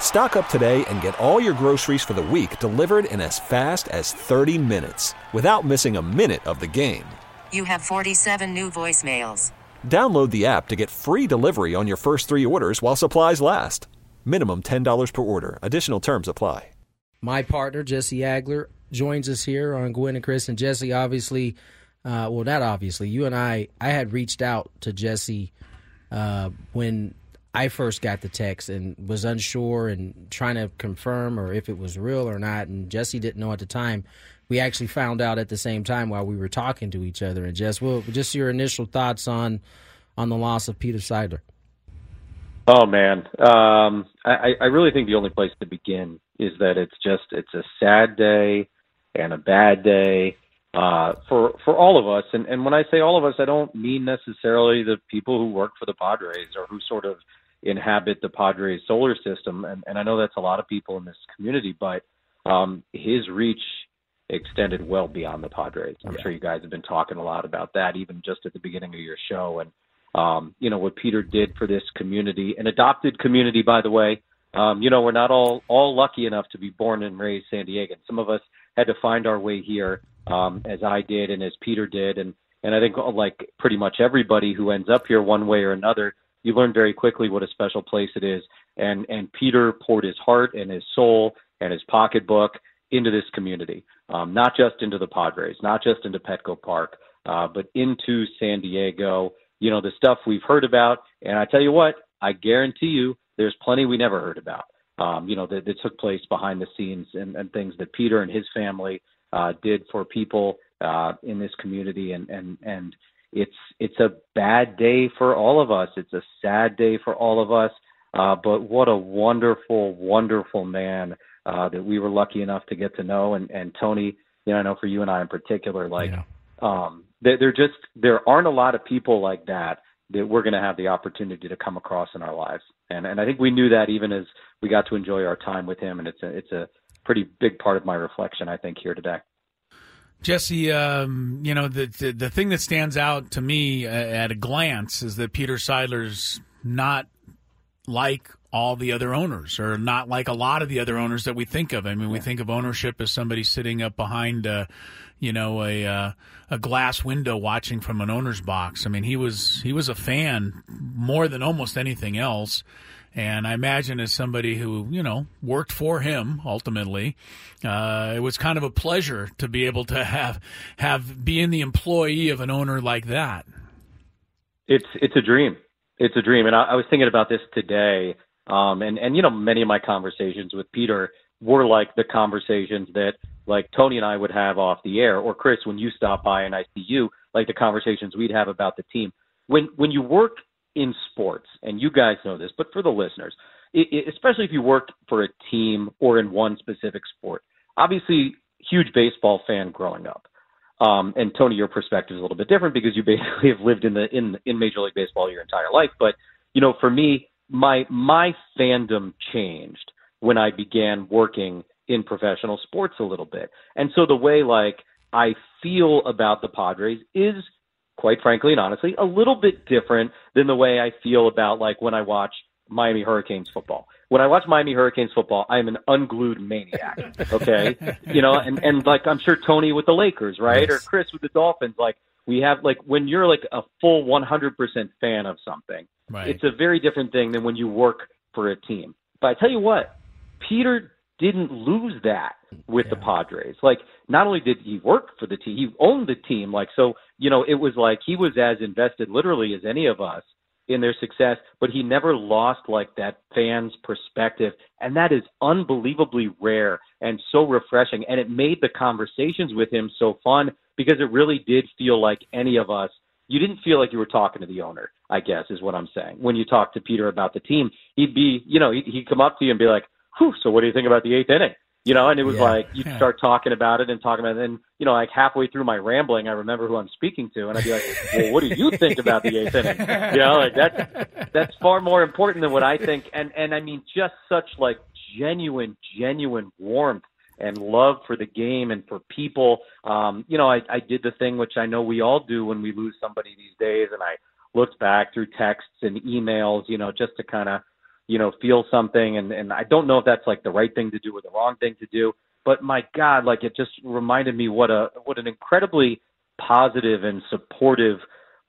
Stock up today and get all your groceries for the week delivered in as fast as 30 minutes without missing a minute of the game. You have 47 new voicemails. Download the app to get free delivery on your first three orders while supplies last. Minimum $10 per order. Additional terms apply. My partner, Jesse Agler, joins us here on Gwynn and Chris. And Jesse, obviously, uh, well, not obviously, you and I, I had reached out to Jesse uh, when I first got the text and was unsure and trying to confirm or if it was real or not. And Jesse didn't know at the time. We actually found out at the same time while we were talking to each other. And Jess, well, just your initial thoughts on on the loss of Peter Seidler. Oh man, um, I, I really think the only place to begin is that it's just it's a sad day and a bad day uh, for for all of us. And, and when I say all of us, I don't mean necessarily the people who work for the Padres or who sort of inhabit the Padres solar system. And, and I know that's a lot of people in this community, but um, his reach extended well beyond the Padres. I'm yeah. sure you guys have been talking a lot about that, even just at the beginning of your show. And, um, you know, what Peter did for this community, an adopted community, by the way. Um, you know, we're not all, all lucky enough to be born and raised San Diego. Some of us had to find our way here, um, as I did and as Peter did. And, and I think like pretty much everybody who ends up here one way or another you learn very quickly what a special place it is. And and Peter poured his heart and his soul and his pocketbook into this community, um, not just into the Padres, not just into Petco Park, uh, but into San Diego. You know the stuff we've heard about, and I tell you what, I guarantee you, there's plenty we never heard about. Um, you know that, that took place behind the scenes and, and things that Peter and his family uh, did for people uh, in this community, and and and it's it's a bad day for all of us. It's a sad day for all of us. Uh, but what a wonderful, wonderful man uh, that we were lucky enough to get to know. And, and Tony, you know, I know for you and I in particular, like, yeah. um, there, there just there aren't a lot of people like that that we're going to have the opportunity to come across in our lives. And and I think we knew that even as we got to enjoy our time with him. And it's a it's a pretty big part of my reflection, I think, here today. Jesse, um, you know the, the, the thing that stands out to me uh, at a glance is that Peter Seidler's not like all the other owners, or not like a lot of the other owners that we think of. I mean, we think of ownership as somebody sitting up behind, uh, you know, a uh, a glass window watching from an owner's box. I mean, he was he was a fan more than almost anything else. And I imagine as somebody who, you know, worked for him ultimately, uh, it was kind of a pleasure to be able to have have being the employee of an owner like that. It's it's a dream. It's a dream. And I, I was thinking about this today. Um, and, and, you know, many of my conversations with Peter were like the conversations that like Tony and I would have off the air or Chris, when you stop by and I see you, like the conversations we'd have about the team. When, when you work in sports, and you guys know this, but for the listeners, it, especially if you work for a team or in one specific sport, obviously, huge baseball fan growing up. Um, and Tony, your perspective is a little bit different because you basically have lived in the in in Major League Baseball your entire life. But you know, for me, my my fandom changed when I began working in professional sports a little bit, and so the way like I feel about the Padres is quite frankly and honestly, a little bit different than the way I feel about like when I watch Miami Hurricanes football. When I watch Miami Hurricanes football, I am an unglued maniac. Okay, you know, and and like I'm sure Tony with the Lakers, right, yes. or Chris with the Dolphins. Like we have like when you're like a full 100% fan of something, right. it's a very different thing than when you work for a team. But I tell you what, Peter didn't lose that with yeah. the Padres. Like, not only did he work for the team, he owned the team. Like, so, you know, it was like he was as invested literally as any of us in their success, but he never lost like that fan's perspective. And that is unbelievably rare and so refreshing. And it made the conversations with him so fun because it really did feel like any of us, you didn't feel like you were talking to the owner, I guess is what I'm saying. When you talk to Peter about the team, he'd be, you know, he'd, he'd come up to you and be like, Whew, so what do you think about the eighth inning? you know, and it was yeah. like you'd start talking about it and talking about it. And, you know, like halfway through my rambling, I remember who I'm speaking to, and I'd be like, well, what do you think about the eighth inning? You know, like that's, that's far more important than what I think. And, and I mean, just such like genuine, genuine warmth and love for the game and for people. Um, you know, I, I did the thing which I know we all do when we lose somebody these days, and I looked back through texts and emails, you know, just to kind of you know, feel something. And, and I don't know if that's like the right thing to do or the wrong thing to do. But my God, like it just reminded me what a what an incredibly positive and supportive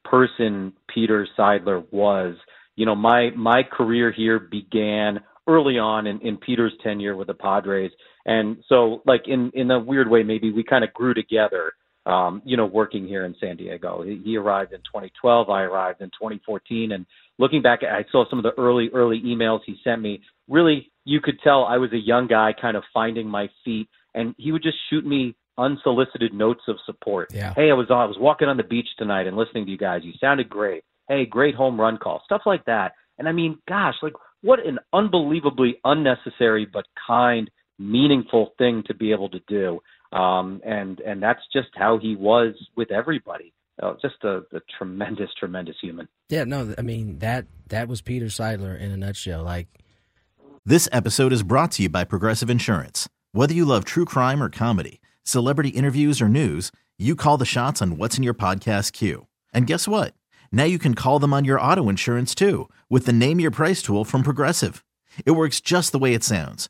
person Peter Seidler was. You know, my my career here began early on in, in Peter's tenure with the Padres. And so like in in a weird way maybe we kind of grew together um, you know, working here in San Diego. He, he arrived in 2012. I arrived in 2014. And looking back, I saw some of the early, early emails he sent me. Really, you could tell I was a young guy kind of finding my feet. And he would just shoot me unsolicited notes of support. Yeah. Hey, I was I was walking on the beach tonight and listening to you guys. You sounded great. Hey, great home run call. Stuff like that. And I mean, gosh, like what an unbelievably unnecessary but kind, meaningful thing to be able to do. Um, and and that's just how he was with everybody. Uh, just a, a tremendous, tremendous human. Yeah, no, I mean that that was Peter Seidler in a nutshell. Like this episode is brought to you by Progressive Insurance. Whether you love true crime or comedy, celebrity interviews or news, you call the shots on what's in your podcast queue. And guess what? Now you can call them on your auto insurance too with the Name Your Price tool from Progressive. It works just the way it sounds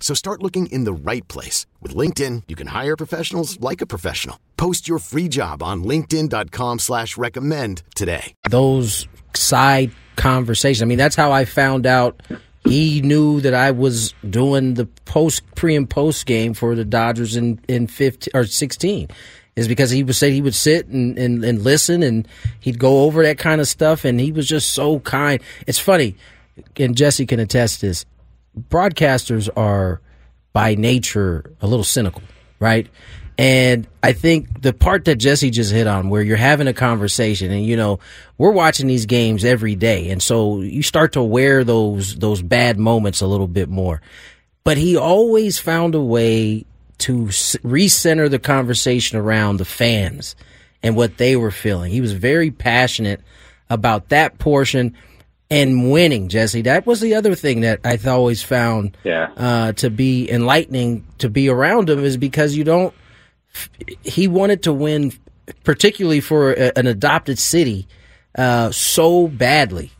So start looking in the right place. With LinkedIn, you can hire professionals like a professional. Post your free job on linkedin.com slash recommend today. Those side conversations. I mean, that's how I found out he knew that I was doing the post, pre and post game for the Dodgers in, in 15 or 16 is because he would say he would sit and, and, and listen and he'd go over that kind of stuff and he was just so kind. It's funny, and Jesse can attest this broadcasters are by nature a little cynical, right? And I think the part that Jesse just hit on, where you're having a conversation, and you know, we're watching these games every day, and so you start to wear those those bad moments a little bit more. But he always found a way to recenter the conversation around the fans and what they were feeling. He was very passionate about that portion and winning, Jesse. That was the other thing that I always found yeah. uh, to be enlightening to be around him is because you don't. He wanted to win, particularly for a, an adopted city, uh, so badly.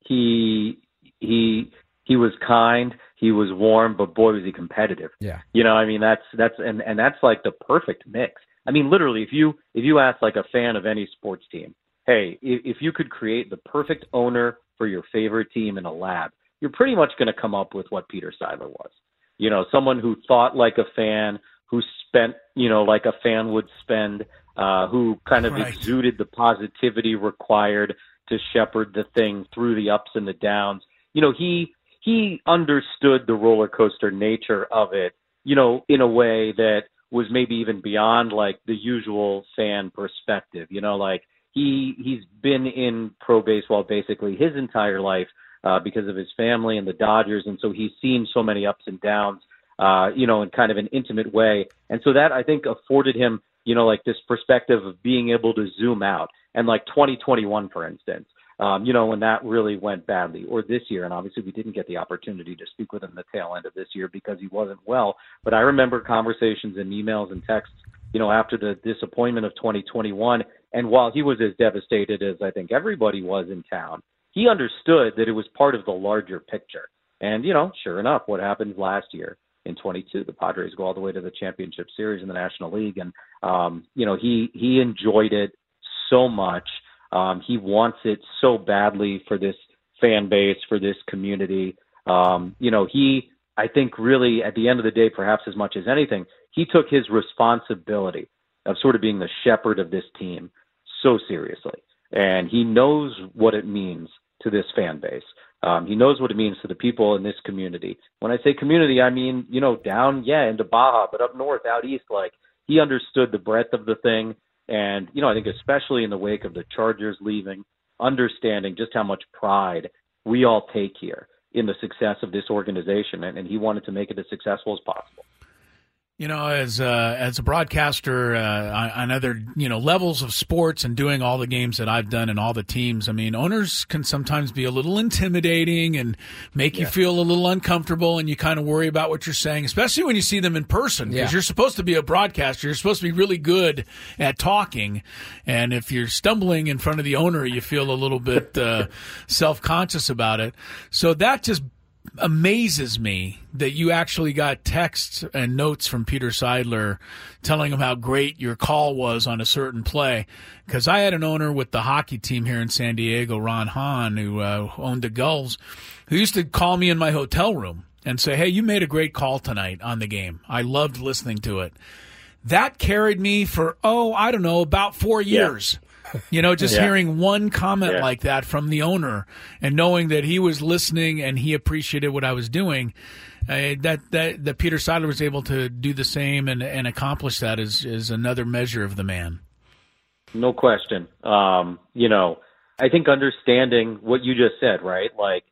He he he was kind. He was warm, but boy was he competitive. Yeah, you know, I mean, that's that's and and that's like the perfect mix. I mean, literally, if you if you ask like a fan of any sports team, hey, if you could create the perfect owner for your favorite team in a lab, you're pretty much going to come up with what Peter Seidler was. You know, someone who thought like a fan, who spent, you know, like a fan would spend, uh, who kind of Right. exuded the positivity required to shepherd the thing through the ups and the downs. You know, he he understood the roller coaster nature of it, you know, in a way that was maybe even beyond like the usual fan perspective. You know, like he he's been in pro baseball basically his entire life uh, because of his family and the Dodgers, and so he's seen so many ups and downs, uh, you know, in kind of an intimate way, and so that I think afforded him, you know, like this perspective of being able to zoom out, and like 2021, for instance. Um, you know, when that really went badly, or this year, and obviously we didn't get the opportunity to speak with him the tail end of this year because he wasn't well. But I remember conversations and emails and texts, you know, after the disappointment of 2021. And while he was as devastated as I think everybody was in town, he understood that it was part of the larger picture. And, you know, sure enough, what happened last year in 22, the Padres go all the way to the championship series in the National League. And, um, you know, he, he enjoyed it so much. Um, he wants it so badly for this fan base, for this community. Um, you know, he, I think, really, at the end of the day, perhaps as much as anything, he took his responsibility of sort of being the shepherd of this team so seriously. And he knows what it means to this fan base. Um, he knows what it means to the people in this community. When I say community, I mean, you know, down, yeah, into Baja, but up north, out east, like he understood the breadth of the thing. And, you know, I think especially in the wake of the Chargers leaving, understanding just how much pride we all take here in the success of this organization. And, and he wanted to make it as successful as possible. You know, as uh, as a broadcaster uh, on, other you know levels of sports and doing all the games that I've done and all the teams, I mean, owners can sometimes be a little intimidating and make you feel a little uncomfortable, and you kind of worry about what you're saying, especially when you see them in person because Yeah. you're supposed to be a broadcaster. You're supposed to be really good at talking, and if you're stumbling in front of the owner, you feel a little bit uh, self conscious about it. So that just amazes me that you actually got texts and notes from Peter Seidler telling him how great your call was on a certain play. Because I had an owner with the hockey team here in San Diego, Ron Hahn, who uh, owned the Gulls, who used to call me in my hotel room and say, Hey, you made a great call tonight on the game. I loved listening to it. That carried me for, oh, I don't know, about four years. You know, just Yeah. hearing one comment Yeah. like that from the owner and knowing that he was listening and he appreciated what I was doing, uh, that that that Peter Seidler was able to do the same and and accomplish that is is another measure of the man. No question. Um, you know, I think understanding what you just said, right? Like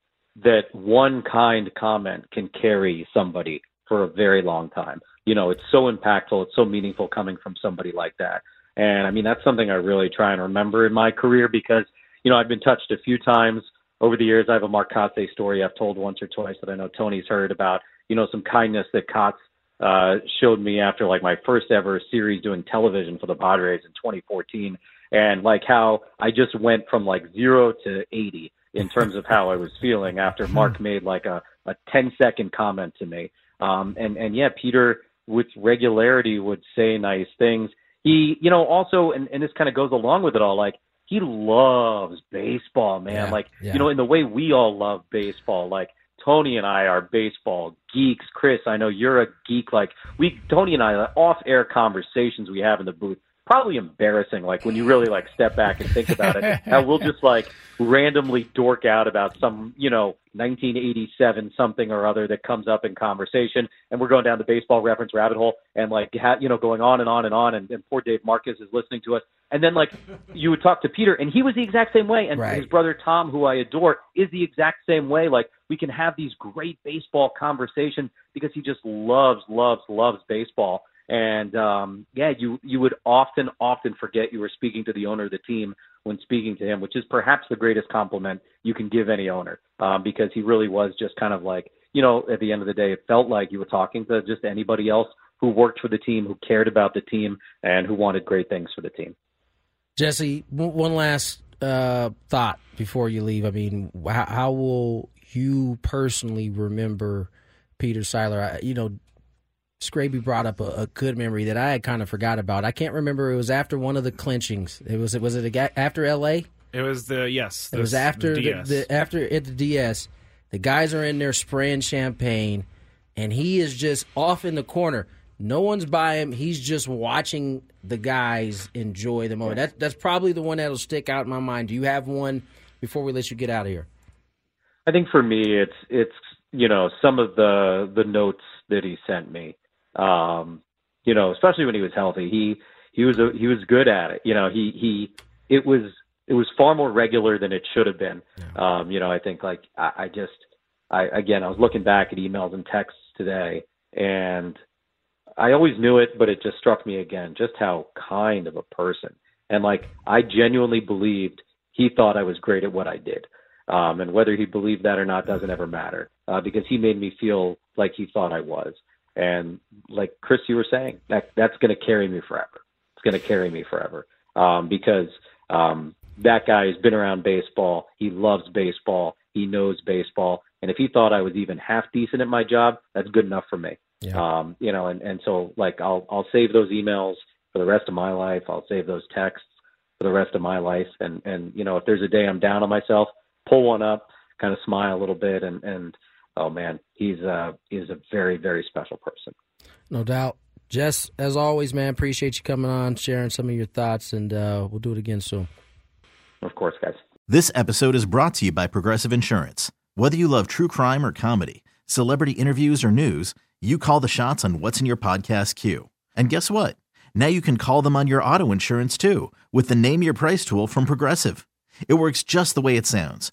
that one kind comment can carry somebody for a very long time. You know, it's so impactful, it's so meaningful coming from somebody like that. And I mean, that's something I really try and remember in my career because, you know, I've been touched a few times over the years. I have a Mark Kotsay story I've told once or twice that I know Tony's heard about, you know, some kindness that Kotz uh, showed me after like my first ever series doing television for the Padres in 2014, and like how I just went from like zero to 80 in terms of how I was feeling after Mark made like a a 10 second comment to me. Um, and and yeah, Peter with regularity would say nice things. He, you know, also, and, and this kind of goes along with it all, like he loves baseball, man. Yeah, like, yeah. you know, in the way we all love baseball, like Tony and I are baseball geeks. Chris, I know you're a geek. Like we, Tony and I, the off-air conversations we have in the booth, probably embarrassing. Like when you really like step back and think about it, how we'll just like randomly dork out about some, you know, 1987 something or other that comes up in conversation, and we're going down the baseball reference rabbit hole, and like, ha- you know, going on and on and on, and, and poor Dave Marcus is listening to us, and then like you would talk to Peter, and he was the exact same way, and Right. his brother Tom, who I adore, is the exact same way. Like we can have these great baseball conversations because he just loves, loves, loves baseball. And um, yeah, you you would often, often forget you were speaking to the owner of the team when speaking to him, which is perhaps the greatest compliment you can give any owner, um, because he really was just kind of like, you know, at the end of the day, it felt like you were talking to just anybody else who worked for the team, who cared about the team, and who wanted great things for the team. Jesse, one last uh, thought before you leave. I mean, how, how will you personally remember Peter Seidler? I, you know, Scraby brought up a, a good memory that I had kind of forgot about. I can't remember. It was after one of the clinchings. It was. Was it a, after L.A.? It was the yes. It was after the the, the after at the DS. The guys are in there spraying champagne, and he is just off in the corner. No one's by him. He's just watching the guys enjoy the moment. That's that's probably the one that'll stick out in my mind. Do you have one before we let you get out of here? I think for me, it's it's you know some of the the notes that he sent me. Um, you know, especially when he was healthy, he he was a, he was good at it. You know, he he it was it was far more regular than it should have been. Um, you know, I think like I, I just I again I was looking back at emails and texts today, and I always knew it, but it just struck me again just how kind of a person. And like I genuinely believed he thought I was great at what I did. Um, and whether he believed that or not doesn't ever matter uh, because he made me feel like he thought I was. And like Chris, you were saying, that that's going to carry me forever. It's going to carry me forever um, because um, that guy has been around baseball. He loves baseball. He knows baseball. And if he thought I was even half decent at my job, that's good enough for me. Yeah. Um, you know, and, and so like I'll I'll save those emails for the rest of my life. I'll save those texts for the rest of my life. And and you know, if there's a day I'm down on myself, pull one up, kind of smile a little bit, and and oh man, he's uh he's a very very special person. No doubt. Jess, as always, man, appreciate you coming on, sharing some of your thoughts, and uh, we'll do it again soon. Of course, guys. This episode is brought to you by Progressive Insurance. Whether you love true crime or comedy, celebrity interviews or news, you call the shots on what's in your podcast queue. And guess what? Now you can call them on your auto insurance too with the Name Your Price tool from Progressive. It works just the way it sounds.